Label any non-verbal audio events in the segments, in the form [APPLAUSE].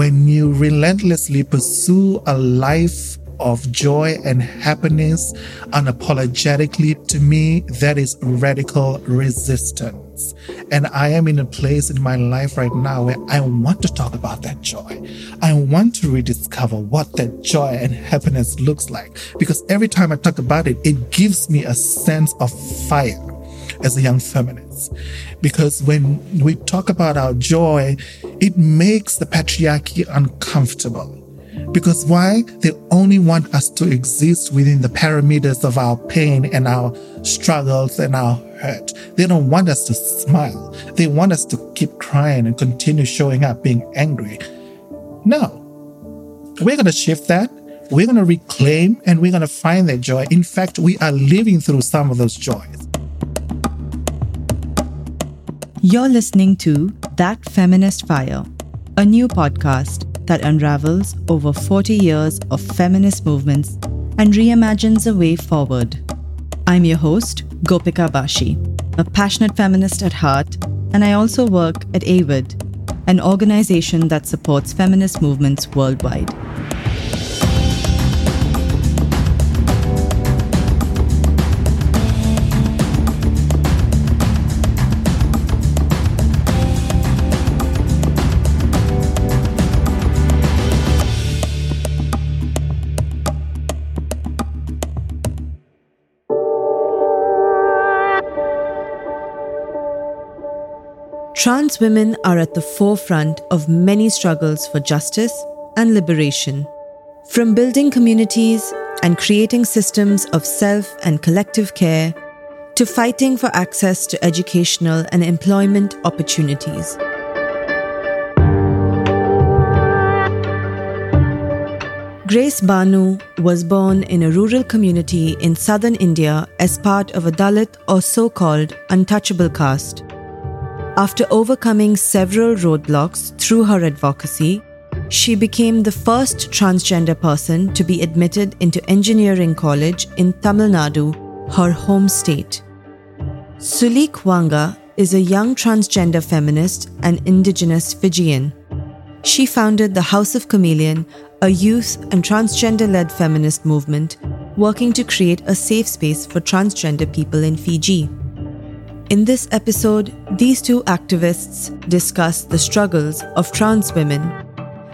when you relentlessly pursue a life of joy and happiness unapologetically, to me, that is radical resistance. And I am in a place in my life right now where I want to talk about that joy. I want to rediscover what that joy and happiness looks like. Because every time I talk about it, it gives me a sense of fire as a young feminist. Because when we talk about our joy, it makes the patriarchy uncomfortable because why? They only want us to exist within the parameters of our pain and our struggles and our hurt. They don't want us to smile. They want us to keep crying and continue showing up being angry. No. We're going to shift that. We're going to reclaim and we're going to find that joy. In fact, we are living through some of those joys. You're listening to That Feminist Fire, a new podcast that unravels over 40 years of feminist movements and reimagines a way forward. I'm your host, Gopika Bashi, a passionate feminist at heart, and I also work at AWID, an organization that supports feminist movements worldwide. Trans women are at the forefront of many struggles for justice and liberation. From building communities and creating systems of self and collective care to fighting for access to educational and employment opportunities. Grace Banu was born in a rural community in southern India as part of a Dalit or so called untouchable caste. After overcoming several roadblocks through her advocacy, she became the first transgender person to be admitted into engineering college in Tamil Nadu, her home state. Sulique Waqa is a young transgender feminist and indigenous Fijian. She founded the Haus of Khameleon, a youth and transgender led feminist movement working to create a safe space for transgender people in Fiji. In this episode, these two activists discuss the struggles of trans women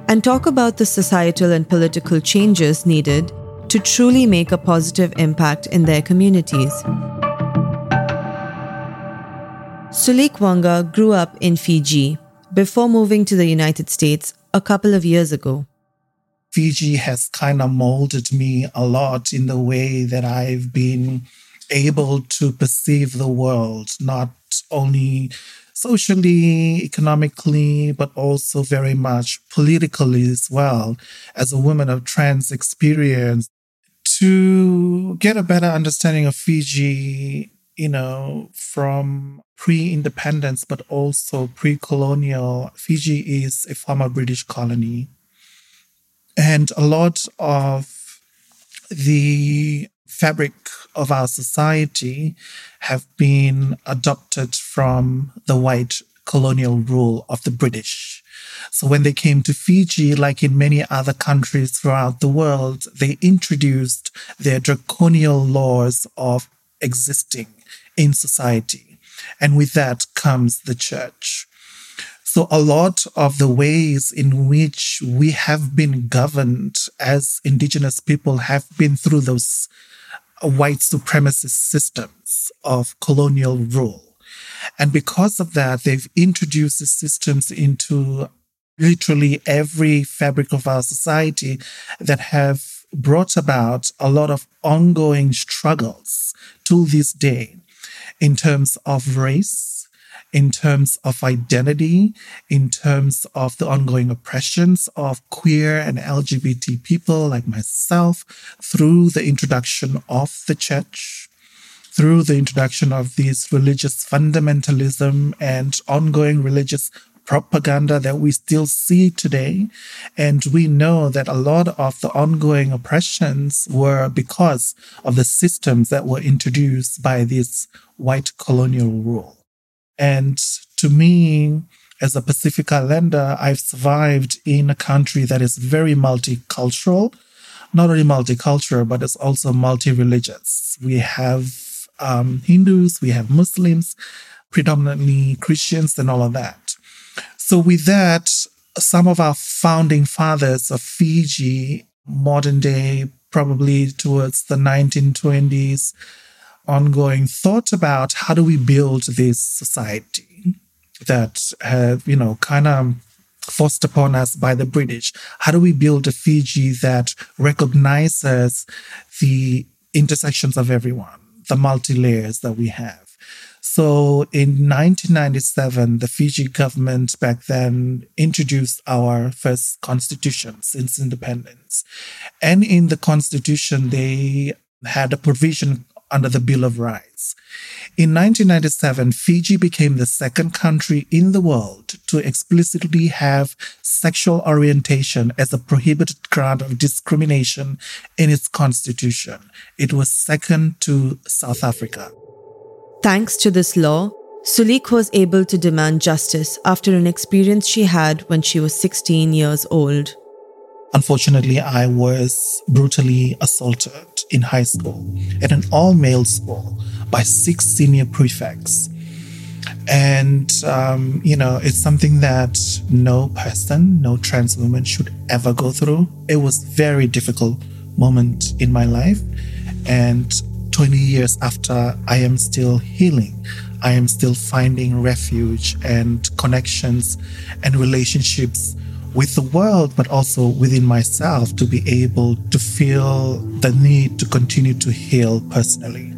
and talk about the societal and political changes needed to truly make a positive impact in their communities. Sulique Waqa grew up in Fiji before moving to the United States a couple of years ago. Fiji has kind of molded me a lot in the way that I've been able to perceive the world, not only socially, economically, but also very much politically as well, as a woman of trans experience, to get a better understanding of Fiji, you know, from pre independence, but also pre colonial. Fiji is a former British colony. And a lot of the fabric of our society have been adopted from the white colonial rule of the British. So when they came to Fiji, like in many other countries throughout the world, they introduced their draconian laws of existing in society. And with that comes the church. So a lot of the ways in which we have been governed as indigenous people have been through those white supremacist systems of colonial rule. And because of that, they've introduced these systems into literally every fabric of our society that have brought about a lot of ongoing struggles to this day in terms of race, in terms of identity, in terms of the ongoing oppressions of queer and LGBT people like myself through the introduction of the church, through the introduction of this religious fundamentalism and ongoing religious propaganda that we still see today. And we know that a lot of the ongoing oppressions were because of the systems that were introduced by this white colonial rule. And to me, as a Pacific Islander, I've survived in a country that is very multicultural, not only multicultural, but it's also multi religious. We have um, Hindus, we have Muslims, predominantly Christians, and all of that. So, with that, some of our founding fathers of Fiji, modern day, probably towards the 1920s, ongoing thought about how do we build this society that have, you know, kind of forced upon us by the British? How do we build a Fiji that recognizes the intersections of everyone, the multi layers that we have? So in 1997, the Fiji government back then introduced our first constitution since independence. And in the constitution, they had a provision under the Bill of Rights. In 1997, Fiji became the second country in the world to explicitly have sexual orientation as a prohibited ground of discrimination in its constitution. It was second to South Africa. Thanks to this law, Sulique was able to demand justice after an experience she had when she was 16 years old. Unfortunately, I was brutally assaulted in high school at an all male school by six senior prefects. And, um, you know, it's something that no person, no trans woman should ever go through. It was very difficult moment in my life. And 20 years after, I am still healing. I am still finding refuge and connections and relationships with the world, but also within myself to be able to feel the need to continue to heal personally.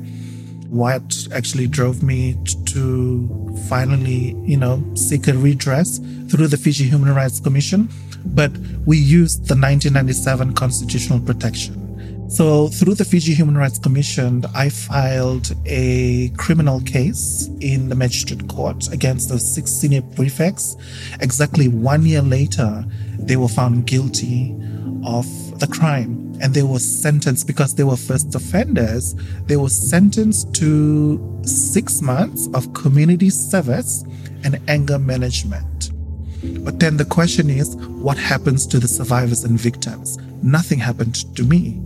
What actually drove me to finally, you know, seek a redress through the Fiji Human Rights Commission, but we used the 1997 constitutional protection so, through the Fiji Human Rights Commission, I filed a criminal case in the magistrate court against the six senior prefects. Exactly one year later, they were found guilty of the crime and they were sentenced because they were first offenders. They were sentenced to six months of community service and anger management. But then the question is what happens to the survivors and victims? Nothing happened to me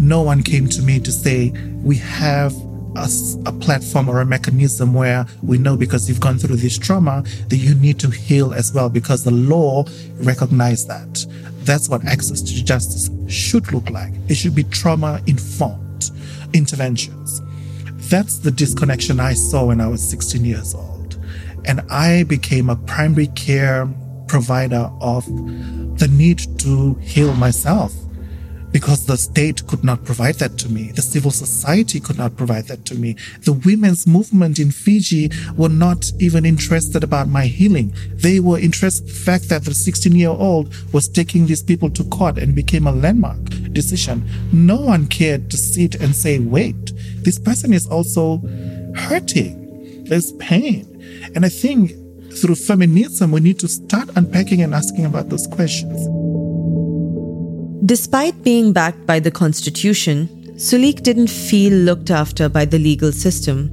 no one came to me to say, we have a, a, platform or a mechanism where we know because you've gone through this trauma that you need to heal as well because the law recognizes that. That's what access to justice should look like. It should be trauma informed interventions. That's the disconnection I saw when I was 16 years old. And I became a primary care provider of the need to heal myself because the state could not provide that to me. The civil society could not provide that to me. The women's movement in Fiji were not even interested about my healing. They were interested in the fact that the 16 year old was taking these people to court and became a landmark decision. No one cared to sit and say, wait, this person is also hurting. There's pain. And I think through feminism, we need to start unpacking and asking about those questions. Despite being backed by the constitution, Sulique didn't feel looked after by the legal system.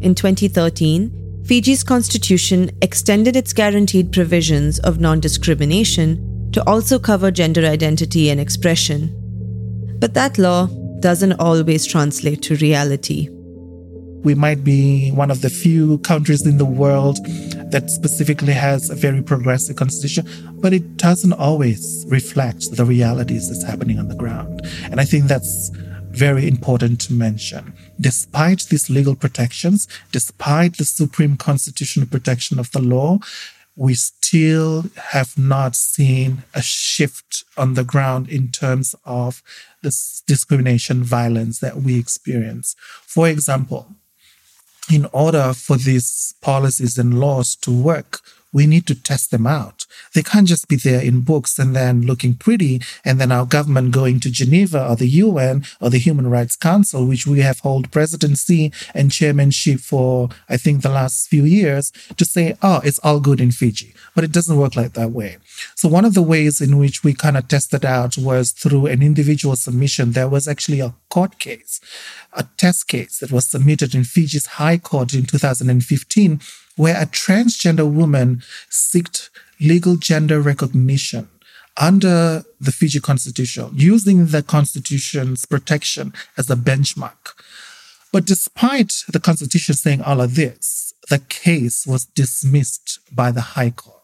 In 2013, Fiji's constitution extended its guaranteed provisions of non discrimination to also cover gender identity and expression. But that law doesn't always translate to reality. We might be one of the few countries in the world that specifically has a very progressive constitution, but it doesn't always reflect the realities that's happening on the ground. And I think that's very important to mention. Despite these legal protections, despite the supreme constitutional protection of the law, we still have not seen a shift on the ground in terms of this discrimination violence that we experience. For example, in order for these policies and laws to work, we need to test them out. They can't just be there in books and then looking pretty, and then our government going to Geneva or the UN or the Human Rights Council, which we have held presidency and chairmanship for, I think, the last few years, to say, oh, it's all good in Fiji. But it doesn't work like that way. So one of the ways in which we kind of tested out was through an individual submission. There was actually a court case, a test case that was submitted in Fiji's High Court in 2015 where a transgender woman sought legal gender recognition under the Fiji constitution, using the constitution's protection as a benchmark. But despite the constitution saying all of this, the case was dismissed by the High Court.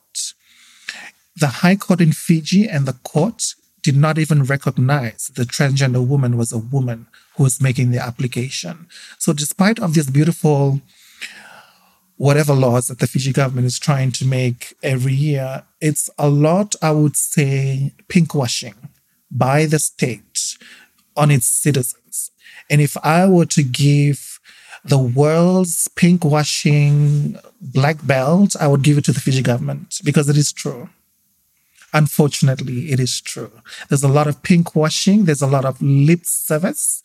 The High Court in Fiji and the court did not even recognize the transgender woman was a woman who was making the application. So despite of this beautiful whatever laws that the Fiji government is trying to make every year, it's a lot, I would say, pinkwashing by the state on its citizens. And if I were to give the world's pinkwashing black belt, I would give it to the Fiji government because it is true. Unfortunately, it is true. There's a lot of pinkwashing, there's a lot of lip service,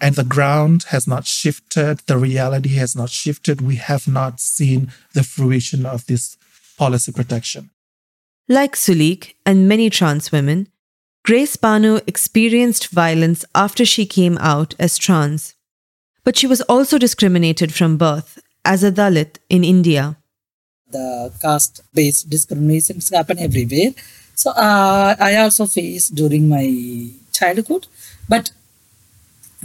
and the ground has not shifted. The reality has not shifted. We have not seen the fruition of this policy protection. Like Sulique and many trans women, Grace Banu experienced violence after she came out as trans. But she was also discriminated from birth as a Dalit in India. The caste based discriminations happen everywhere. So uh, I also faced during my childhood. But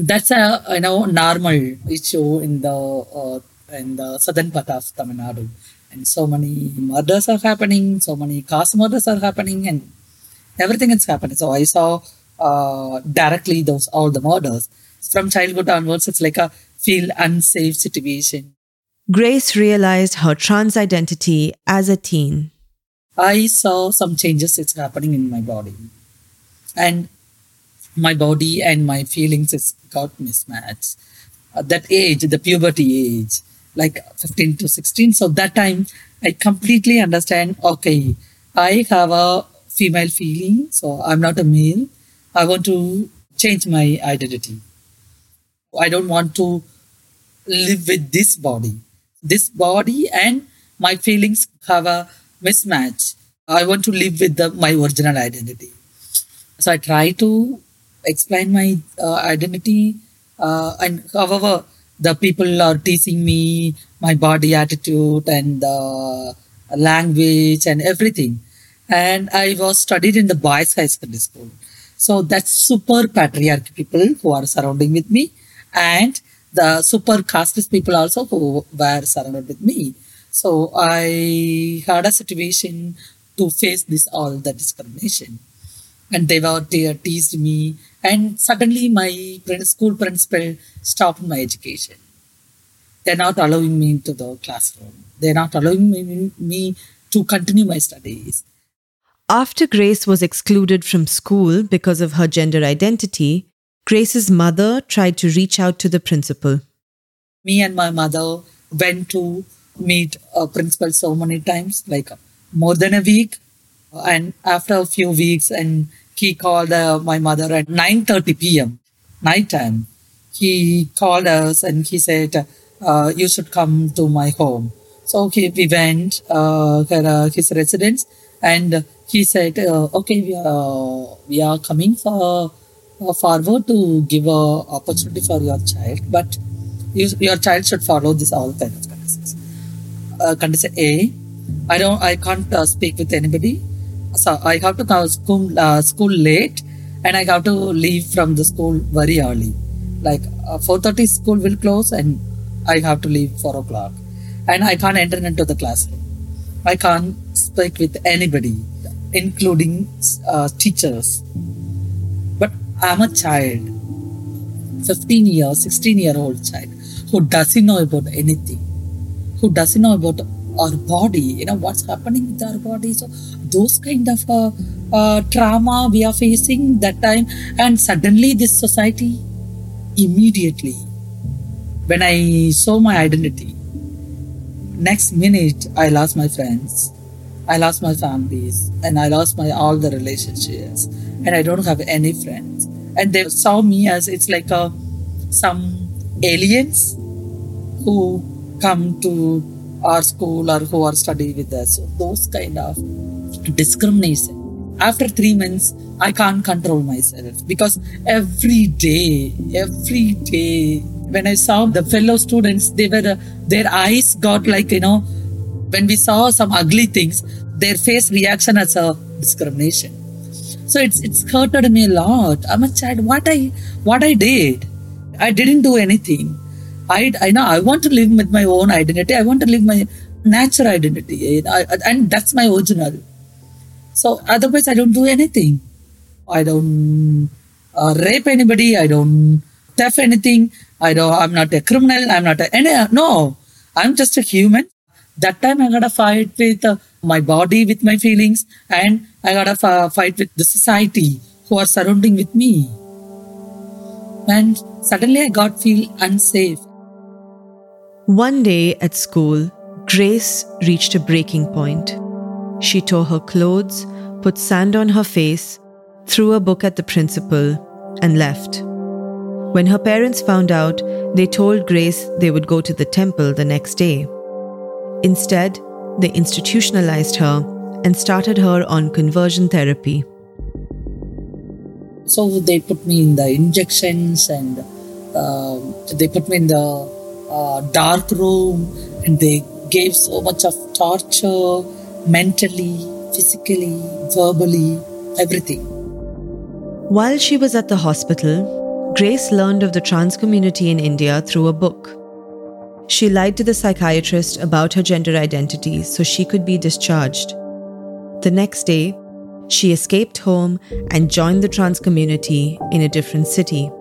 that's a you know normal issue in the uh, in the southern part of Tamil Nadu, and so many murders are happening, so many caste murders are happening, and everything is happening. So I saw uh, directly those all the murders from childhood onwards. It's like a feel unsafe situation. Grace realized her trans identity as a teen. I saw some changes it's happening in my body, and my body and my feelings is got mismatched. At that age, the puberty age, like 15 to 16. So that time I completely understand, okay, I have a female feeling, so I'm not a male. I want to change my identity. I don't want to live with this body. This body and my feelings have a mismatch. I want to live with the, my original identity. So I try to explain my uh, identity uh, and however the people are teasing me my body attitude and the language and everything. And i was studied in the boys high school so that's super patriarchy people who are surrounding with me. And the super casteist people also who were surrounded with me. So i had a situation to face this all the discrimination and they were they teased me and suddenly my school principal stopped my education. They're not allowing me into the classroom. They're not allowing me, me to continue my studies. After Grace was excluded from school because of her gender identity, Grace's mother tried to reach out to the principal. Me and my mother went to meet a principal so many times, like more than a week. And after a few weeks, and he called uh, my mother at 9.30 p.m. night time. He called us and he said, uh, you should come to my home. So okay, we went uh, uh his residence and he said, uh, okay, we are, we are coming for uh, forward to give a opportunity for your child, but you, your child should follow this all kinds of conditions. Condition A, I don't, I can't speak with anybody I have to come school, uh, school late and I have to leave from the school very early. Like uh, 4.30 school will close and I have to leave 4 o'clock. And I can't enter into the classroom. I can't speak with anybody, including uh, teachers. But I'm a child, 15 years, 16 year old child, who doesn't know about anything, who doesn't know about our body, you know, what's happening with our body. So those kind of uh, uh, trauma we are facing that time and suddenly this society immediately when i saw my identity next minute i lost my friends i lost my families and i lost my all the relationships and i don't have any friends. And they saw me as it's like a some aliens who come to our school or who are studying with us. So those kind of discrimination. After three months, I can't control myself because every day, every day, when I saw the fellow students, they were, their eyes got like, you know, when we saw some ugly things, their face reaction as a discrimination. So it's it's hurted me a lot. I'm a child. What I what I did, I didn't do anything. I I know I want to live with my own identity. I want to live my natural identity, and that's my original. So otherwise, I don't do anything. I don't uh, rape anybody. I don't theft anything. I don't. I'm not a criminal. I'm not a any. No, I'm just a human. That time I got a fight with uh, my body, with my feelings, and I got f- fight with the society who are surrounding with me. And suddenly I got feel unsafe. One day at school, Grace reached a breaking point. She tore her clothes, put sand on her face, threw a book at the principal, and left. When her parents found out, they told Grace they would go to the temple the next day. Instead, they institutionalized her and started her on conversion therapy. So they put me in the injections and uh, they put me in the uh, dark room and they gave so much of torture mentally, physically, verbally, everything. While she was at the hospital, Grace learned of the trans community in India through a book. She lied to the psychiatrist about her gender identity so she could be discharged. The next day, she escaped home and joined the trans community in a different city.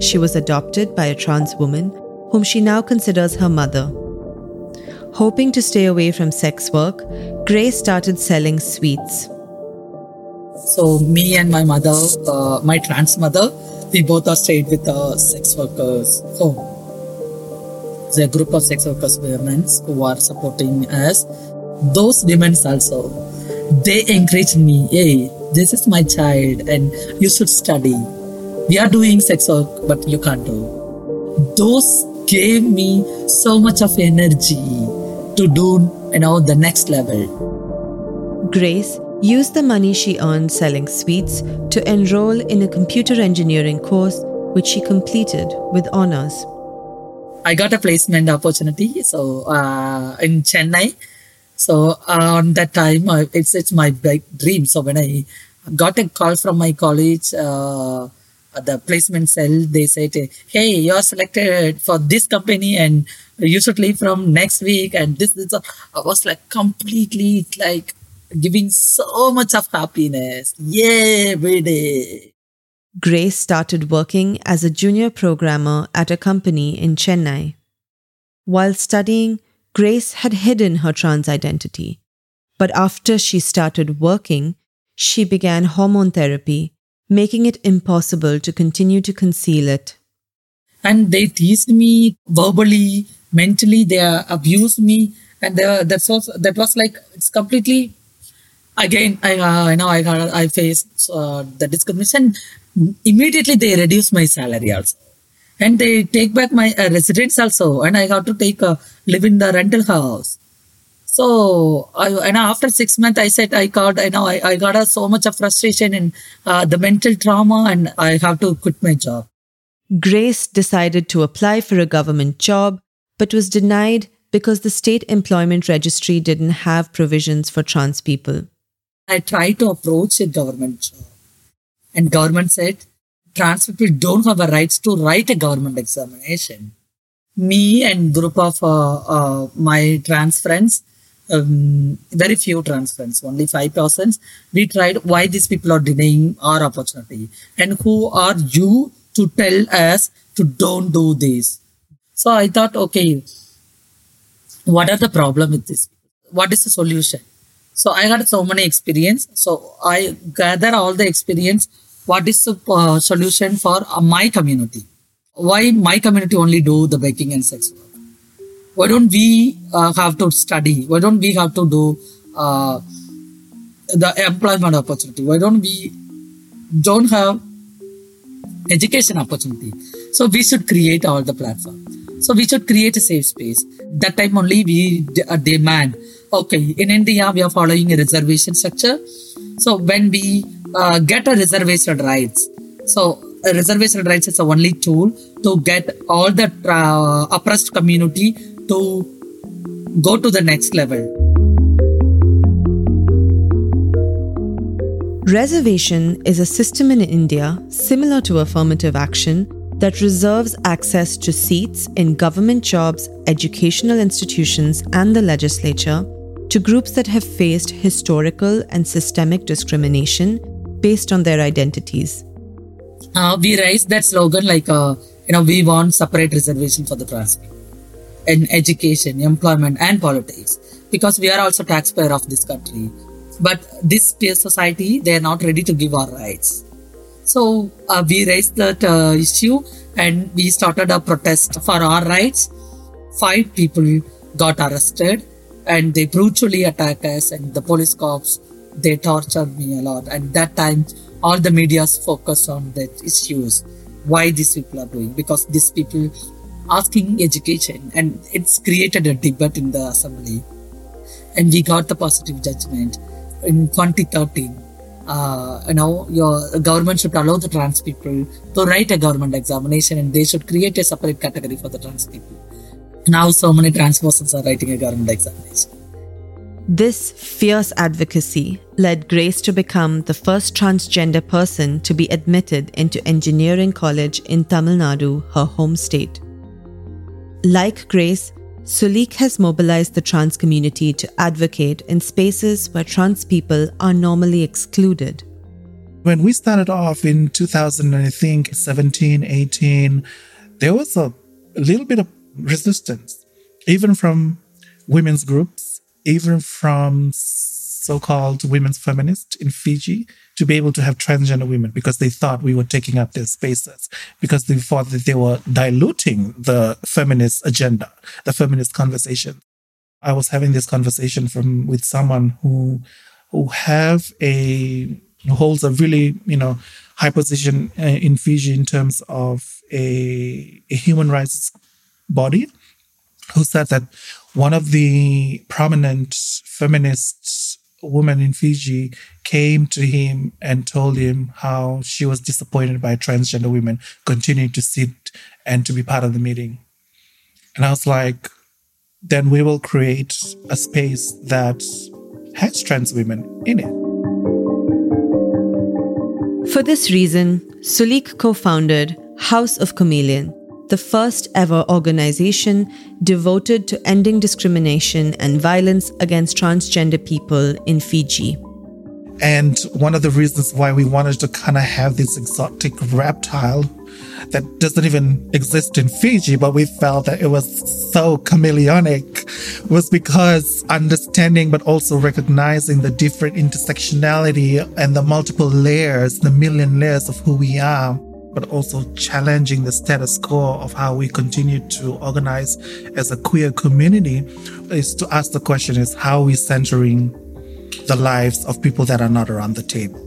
She was adopted by a trans woman whom she now considers her mother. Hoping to stay away from sex work, Grace started selling sweets. So, me and my mother, uh, my trans mother, we both are stayed with the sex workers home. There's a group of sex workers women who are supporting us. Those women also, they encourage me, hey, this is my child and you should study. We are doing sex work, but you can't do. Those gave me so much of energy to do, you know, the next level. Grace used the money she earned selling sweets to enroll in a computer engineering course, which she completed with honors. I got a placement opportunity so uh, in Chennai. So uh, on that time, uh, it's it's my big dream. So when I got a call from my college, uh, the placement cell, they said, "Hey, you're selected for this company, and you should leave from next week." And this, this I was like completely like giving so much of happiness. Yeah, day. Grace started working as a junior programmer at a company in Chennai. While studying, Grace had hidden her trans identity. But after she started working, she began hormone therapy, making it impossible to continue to conceal it. And they teased me verbally, mentally, they abused me. And they, that, was, that was like, it's completely again, I uh, know I got I faced uh, the discrimination. Immediately they reduce my salary also, and they take back my uh, residence also, and I have to take a live in the rental house. So I, and after six months, I said I got I know I, I got uh, so much of frustration and uh, the mental trauma, and I have to quit my job. Grace decided to apply for a government job, but was denied because the state employment registry didn't have provisions for trans people. I tried to approach a government job. And government said, trans people don't have a rights to write a government examination. Me and group of uh, uh, my trans friends, um, very few trans friends, only five persons, we tried why these people are denying our opportunity and who are you to tell us to don't do this. So I thought, okay, what are the problem with this? What is the solution? So I got so many experience. So I gather all the experience. What is the uh, solution for uh, my community? Why my community only do the baking and sex work? Why don't we uh, have to study? Why don't we have to do uh, the employment opportunity? Why don't we don't have education opportunity? So we should create all the platform. So we should create a safe space. That time only we uh, demand okay, in India, we are following a reservation structure. So when we uh, get a reservation rights, so reservation rights is the only tool to get all the uh, oppressed community to go to the next level. Reservation is a system in India similar to affirmative action that reserves access to seats in government jobs, educational institutions, and the legislature to groups that have faced historical and systemic discrimination based on their identities. Uh, we raised that slogan like, uh, you know, we want separate reservation for the trans in education, employment, and politics because we are also taxpayer of this country. But this peer society, they are not ready to give our rights. So uh, we raised that uh, issue and we started a protest for our rights. Five people got arrested and they brutally attacked us and the police cops, they tortured me a lot. And that time, all the media's focus on that issues, why these people are doing, because these people asking education and it's created a debate in the assembly and we got the positive judgment in 2013 uh, you know your government should allow the trans people to write a government examination and they should create a separate category for the trans people now so many trans persons are writing a government examination this fierce advocacy led Grace to become the first transgender person to be admitted into engineering college in Tamil Nadu, her home state. Like Grace, Sulique has mobilized the trans community to advocate in spaces where trans people are normally excluded. When we started off in 2000, I think 17, 18, there was a little bit of resistance, even from women's groups, even from so called women's feminists in Fiji to be able to have transgender women because they thought we were taking up their spaces, because they thought that they were diluting the feminist agenda, the feminist conversation. I was having this conversation from with someone who who have a who holds a really you know high position uh, in Fiji in terms of a, a human rights body, who said that one of the prominent feminist woman in Fiji came to him and told him how she was disappointed by transgender women continuing to sit and to be part of the meeting. And I was like, then we will create a space that has trans women in it. For this reason, Sulique co founded Haus of Khameleon, the first ever organization devoted to ending discrimination and violence against transgender people in Fiji. And one of the reasons why we wanted to kind of have this exotic reptile that doesn't even exist in Fiji, but we felt that it was so chameleonic was because understanding but also recognizing the different intersectionality and the multiple layers, the million layers of who we are but also challenging the status quo of how we continue to organize as a queer community is to ask the question is how are we centering the lives of people that are not around the table?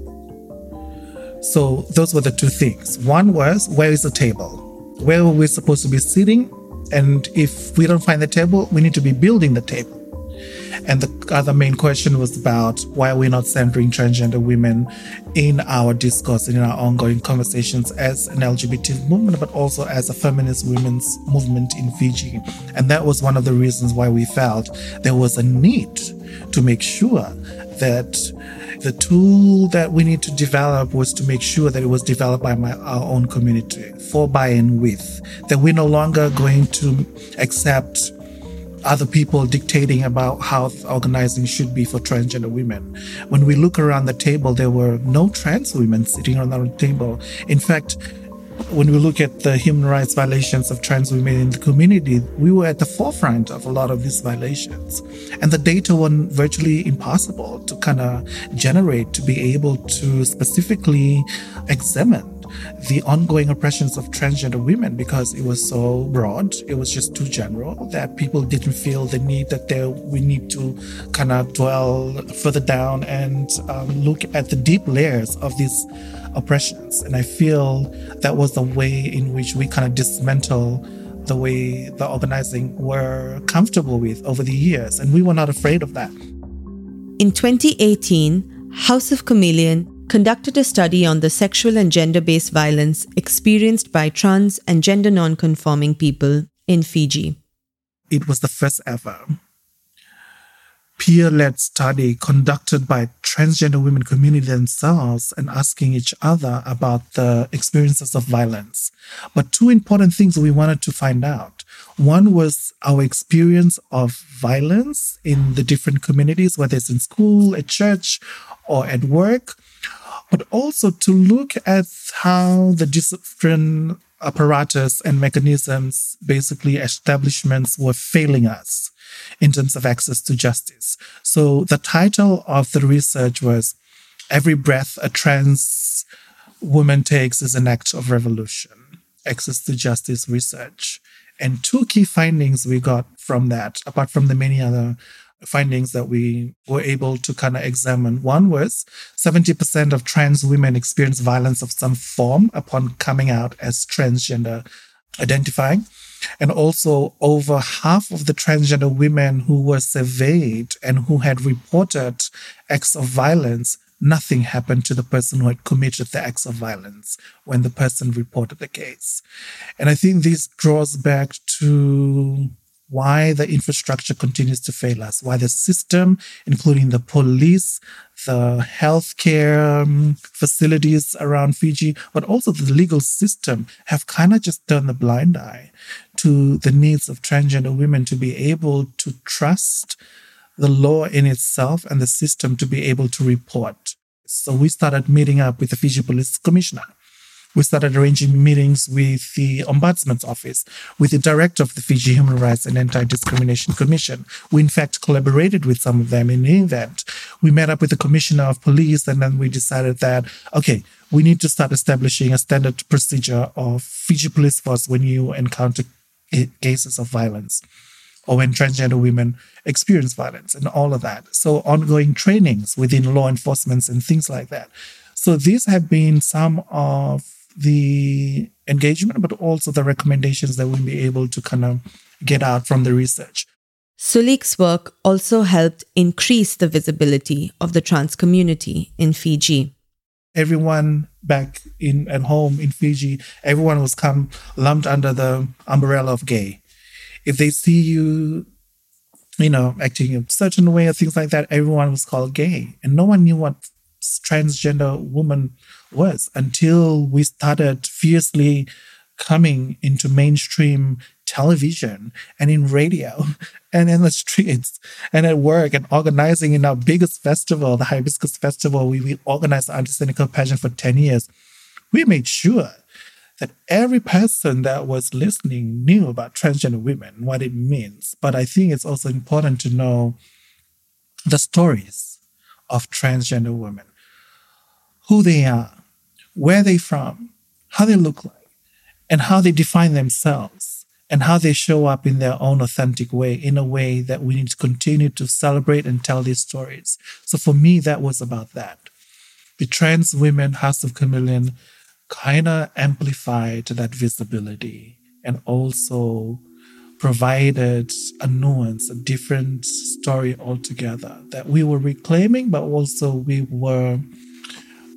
So those were the two things. One was where is the table? Where are we supposed to be sitting? And if we don't find the table we need to be building the table and the other main question was about why are we not centering transgender women in our discourse and in our ongoing conversations as an LGBT movement, but also as a feminist women's movement in Fiji. And that was one of the reasons why we felt there was a need to make sure that the tool that we need to develop was to make sure that it was developed by my, our own community for by and with, that we're no longer going to accept other people dictating about how organizing should be for transgender women. When we look around the table, there were no trans women sitting around the table. In fact, when we look at the human rights violations of trans women in the community, we were at the forefront of a lot of these violations. And the data were virtually impossible to kind of generate to be able to specifically examine the ongoing oppressions of transgender women because it was so broad. It was just too general that people didn't feel the need that they, we need to kind of dwell further down and um, look at the deep layers of these oppressions. And I feel that was the way in which we kind of dismantle the way the organizing were comfortable with over the years. And we were not afraid of that. In 2018, Haus of Khameleon conducted a study on the sexual and gender based violence experienced by trans and gender non conforming people in Fiji. It was the first ever peer led study conducted by transgender women community themselves and asking each other about the experiences of violence. But two important things we wanted to find out. One was our experience of violence in the different communities, whether it's in school, at church, or at work, but also to look at how the different apparatus and mechanisms, basically establishments, were failing us in terms of access to justice. So the title of the research was Every Breath a Trans Woman Takes is an Act of Revolution Access to Justice Research. And two key findings we got from that, apart from the many other findings that we were able to kind of examine. One was 70% of trans women experience violence of some form upon coming out as transgender identifying. And also, over half of the transgender women who were surveyed and who had reported acts of violence, nothing happened to the person who had committed the acts of violence when the person reported the case. And I think this draws back to why the infrastructure continues to fail us, why the system, including the police, the healthcare um, facilities around Fiji, but also the legal system have kind of just turned the blind eye to the needs of transgender women to be able to trust the law in itself and the system to be able to report. So we started meeting up with the Fiji Police Commissioner we started arranging meetings with the Ombudsman's Office, with the director of the Fiji Human Rights and Anti Discrimination Commission. We, in fact, collaborated with some of them in the event. We met up with the Commissioner of Police, and then we decided that, okay, we need to start establishing a standard procedure of Fiji Police Force when you encounter cases of violence or when transgender women experience violence and all of that. So, ongoing trainings within law enforcement and things like that. So, these have been some of the engagement, but also the recommendations that we'll be able to kind of get out from the research. Sulique's work also helped increase the visibility of the trans community in Fiji. Everyone back in at home in Fiji, everyone was come lumped under the umbrella of gay. If they see you, you know, acting a certain way or things like that, everyone was called gay, and no one knew what transgender woman was until we started fiercely coming into mainstream television and in radio [LAUGHS] and in the streets and at work and organizing in our biggest festival, the Hibiscus Festival. We, we organized the Adi Senikau pageant for 10 years. We made sure that every person that was listening knew about transgender women, what it means. But I think it's also important to know the stories of transgender women, who they are, where they from, how they look like, and how they define themselves, and how they show up in their own authentic way, in a way that we need to continue to celebrate and tell these stories. So for me, that was about that. The Trans Women Haus of Khameleon kind of amplified that visibility and also provided a nuance, a different story altogether that we were reclaiming, but also we were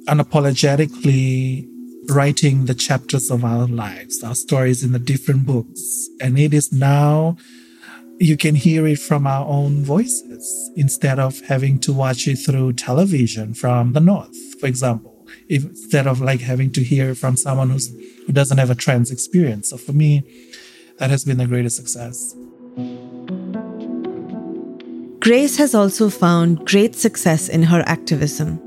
unapologetically writing the chapters of our lives, our stories in the different books. And it is now, you can hear it from our own voices instead of having to watch it through television from the North, for example, instead of like having to hear from someone who's, who doesn't have a trans experience. So for me, that has been the greatest success. Grace has also found great success in her activism.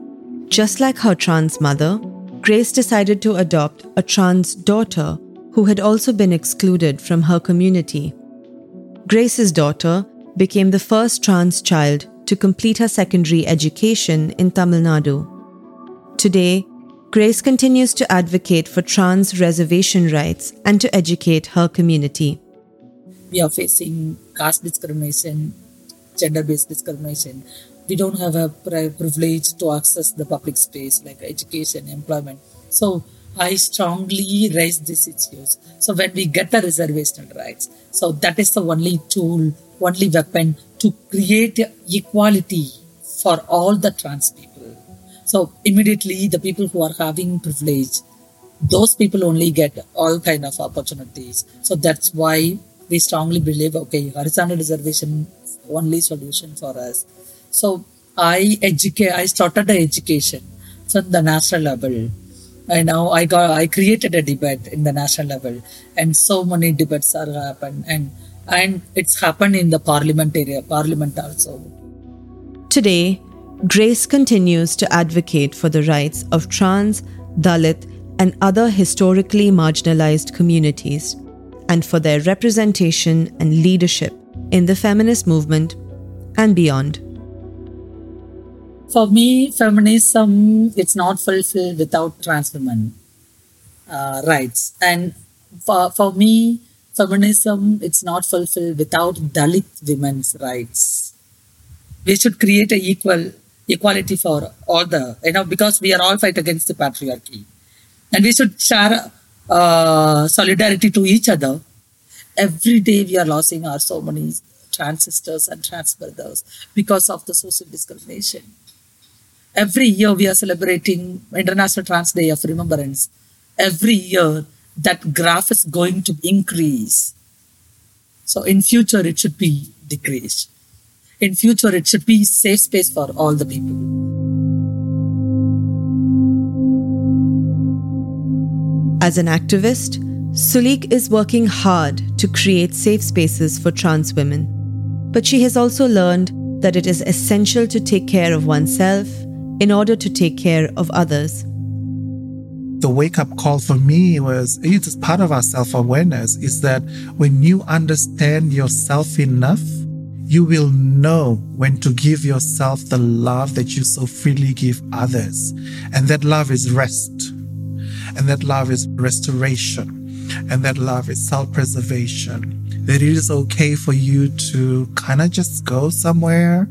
Just like her trans mother, Grace decided to adopt a trans daughter who had also been excluded from her community. Grace's daughter became the first trans child to complete her secondary education in Tamil Nadu. Today, Grace continues to advocate for trans reservation rights and to educate her community. We are facing caste discrimination, gender based discrimination, we don't have a privilege to access the public space like education, employment. So I strongly raise these issues. So when we get the reservation rights, so that is the only tool, only weapon to create equality for all the trans people. So immediately the people who are having privilege, those people only get all kind of opportunities. So that's why we strongly believe, okay, horizontal reservation only solution for us. So I educate. I started the education from the national level. And now I got I created a debate in the national level, and so many debates are happened, and and it's happened in the parliament area, parliament also. Today, Grace continues to advocate for the rights of trans, Dalit, and other historically marginalized communities, and for their representation and leadership in the feminist movement and beyond. For me, feminism it's not fulfilled without trans women uh, rights, and for, for me, feminism it's not fulfilled without Dalit women's rights. We should create a equal equality for all the you know because we are all fight against the patriarchy, and we should share uh, solidarity to each other. Every day we are losing our so many trans sisters and trans brothers because of the social discrimination every year we are celebrating International Trans Day of Remembrance. Every year that graph is going to increase. So in future it should be decreased. In future it should be safe space for all the people. As an activist, Sulique is working hard to create safe spaces for trans women. But she has also learned that it is essential to take care of oneself in order to take care of others. The wake up call for me was it is part of our self awareness is that when you understand yourself enough, you will know when to give yourself the love that you so freely give others. And that love is rest. And that love is restoration. And that love is self preservation. That it is okay for you to kind of just go somewhere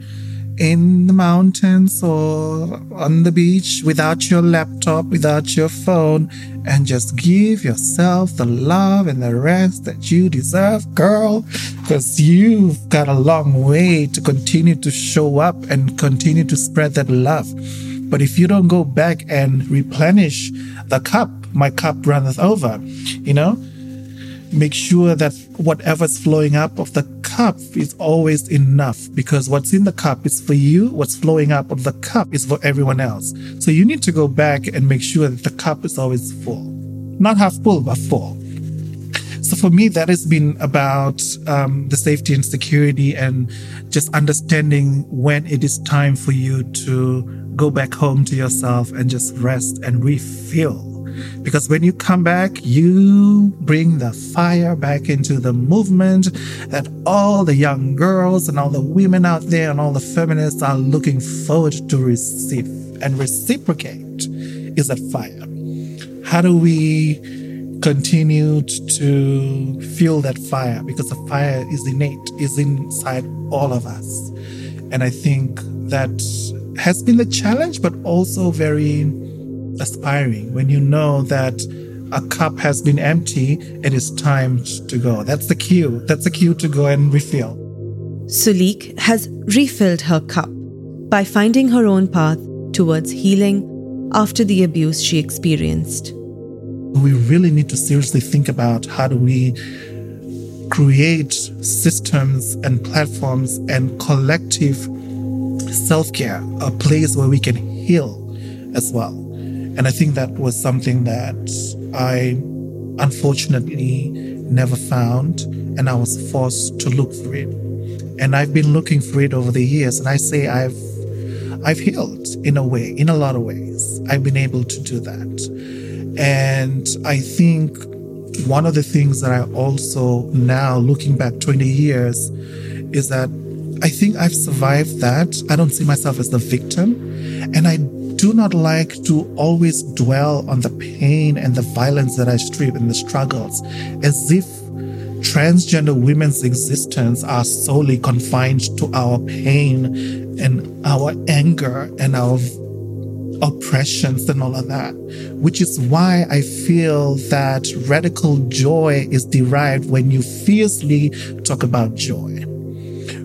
in the mountains or on the beach without your laptop, without your phone, and just give yourself the love and the rest that you deserve, girl, because you've got a long way to continue to show up and continue to spread that love. But if you don't go back and replenish the cup, my cup runneth over, you know? Make sure that whatever's flowing up of the cup is always enough because what's in the cup is for you, what's flowing up of the cup is for everyone else. So you need to go back and make sure that the cup is always full. Not half full, but full. So for me, that has been about um, the safety and security and just understanding when it is time for you to go back home to yourself and just rest and refill because when you come back, you bring the fire back into the movement that all the young girls and all the women out there and all the feminists are looking forward to receive and reciprocate is that fire. How do we continue to feel that fire? Because the fire is innate, is inside all of us. And I think that has been the challenge, but also very aspiring, when you know that a cup has been empty, it is time to go. That's the cue. That's the cue to go and refill. Sulique has refilled her cup by finding her own path towards healing after the abuse she experienced. We really need to seriously think about how do we create systems and platforms and collective self care, a place where we can heal as well. And I think that was something that I unfortunately never found, and I was forced to look for it. And I've been looking for it over the years, and I say I've I've healed in a way, in a lot of ways. I've been able to do that. And I think one of the things that I also now looking back 20 years is that I think I've survived that. I don't see myself as the victim. And I do not like to always dwell on the pain and the violence that I strip and the struggles as if transgender women's existence are solely confined to our pain and our anger and our oppressions and all of that, which is why I feel that radical joy is derived when you fiercely talk about joy.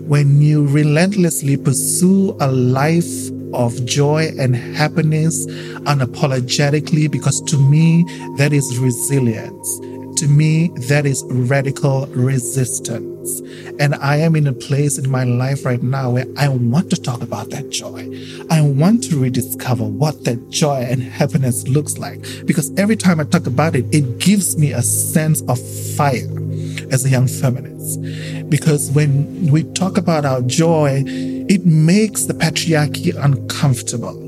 When you relentlessly pursue a life of joy and happiness unapologetically because to me, that is resilience. to me, that is radical resistance. And I am in a place in my life right now where I want to talk about that joy. I want to rediscover what that joy and happiness looks like. Because every time I talk about it, it gives me a sense of fire as a young feminist. Because when we talk about our joy, it makes the patriarchy uncomfortable.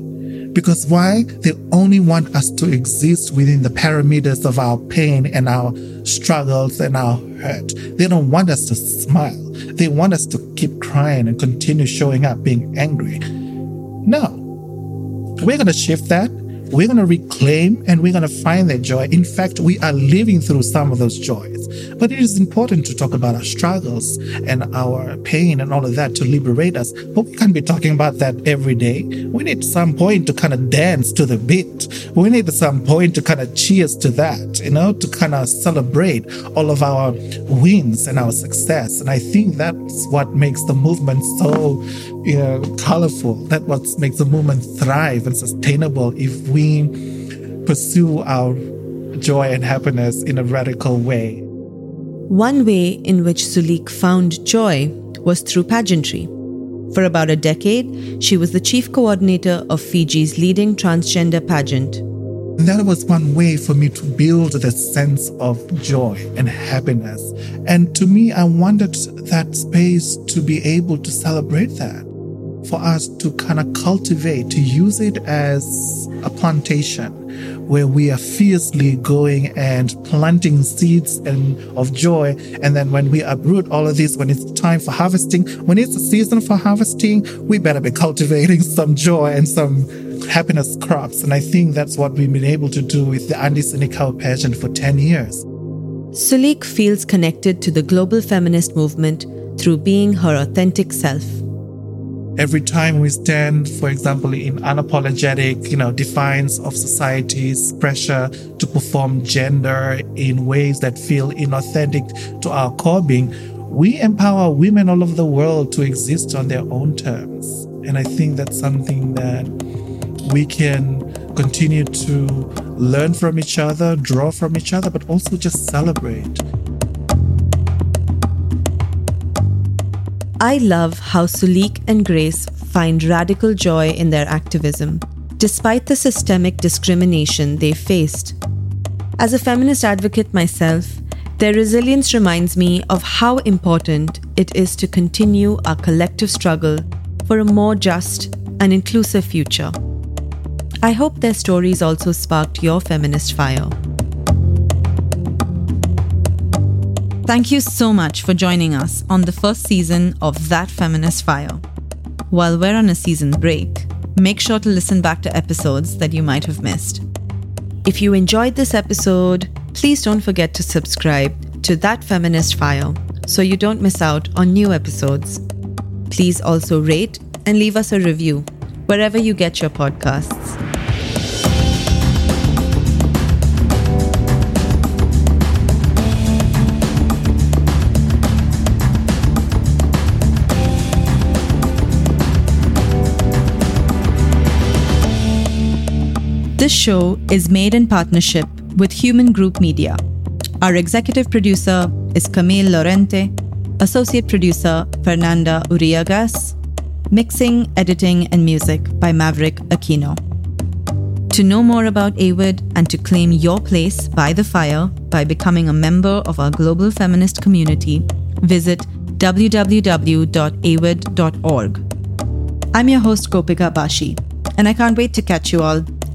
Because why? They only want us to exist within the parameters of our pain and our struggles and our hurt. They don't want us to smile. They want us to keep crying and continue showing up being angry. No. We're going to shift that we're going to reclaim and we're going to find that joy. In fact, we are living through some of those joys. But it is important to talk about our struggles and our pain and all of that to liberate us. But we can't be talking about that every day. We need some point to kind of dance to the beat. We need some point to kind of cheers to that, you know, to kind of celebrate all of our wins and our success. And I think that's what makes the movement so you know, colorful. That's what makes the movement thrive and sustainable if we pursue our joy and happiness in a radical way. One way in which Sulique found joy was through pageantry. For about a decade, she was the chief coordinator of Fiji's leading transgender pageant. That was one way for me to build that sense of joy and happiness. And to me, I wanted that space to be able to celebrate that for us to kind of cultivate, to use it as a plantation where we are fiercely going and planting seeds and of joy. And then when we uproot all of this, when it's time for harvesting, when it's the season for harvesting, we better be cultivating [LAUGHS] some joy and some happiness crops. And I think that's what we've been able to do with the Adi Senikau pageant for 10 years. Sulique feels connected to the global feminist movement through being her authentic self every time we stand, for example, in unapologetic, you know, defiance of society's pressure to perform gender in ways that feel inauthentic to our core being, we empower women all over the world to exist on their own terms. And I think that's something that we can continue to learn from each other, draw from each other, but also just celebrate. I love how Sulique and Grace find radical joy in their activism, despite the systemic discrimination they faced. As a feminist advocate myself, their resilience reminds me of how important it is to continue our collective struggle for a more just and inclusive future. I hope their stories also sparked your feminist fire. Thank you so much for joining us on the first season of That Feminist Fire. While we're on a season break, make sure to listen back to episodes that you might have missed. If you enjoyed this episode, please don't forget to subscribe to That Feminist Fire so you don't miss out on new episodes. Please also rate and leave us a review wherever you get your podcasts. This show is made in partnership with Hueman Group Media. Our executive producer is Camille Lorente, associate producer Fernanda Uriagas, mixing, editing, and music by Maverick Aquino. To know more about AWID and to claim your place by the fire by becoming a member of our global feminist community, visit www.awid.org. I'm your host, Gopika Bashi, and I can't wait to catch you all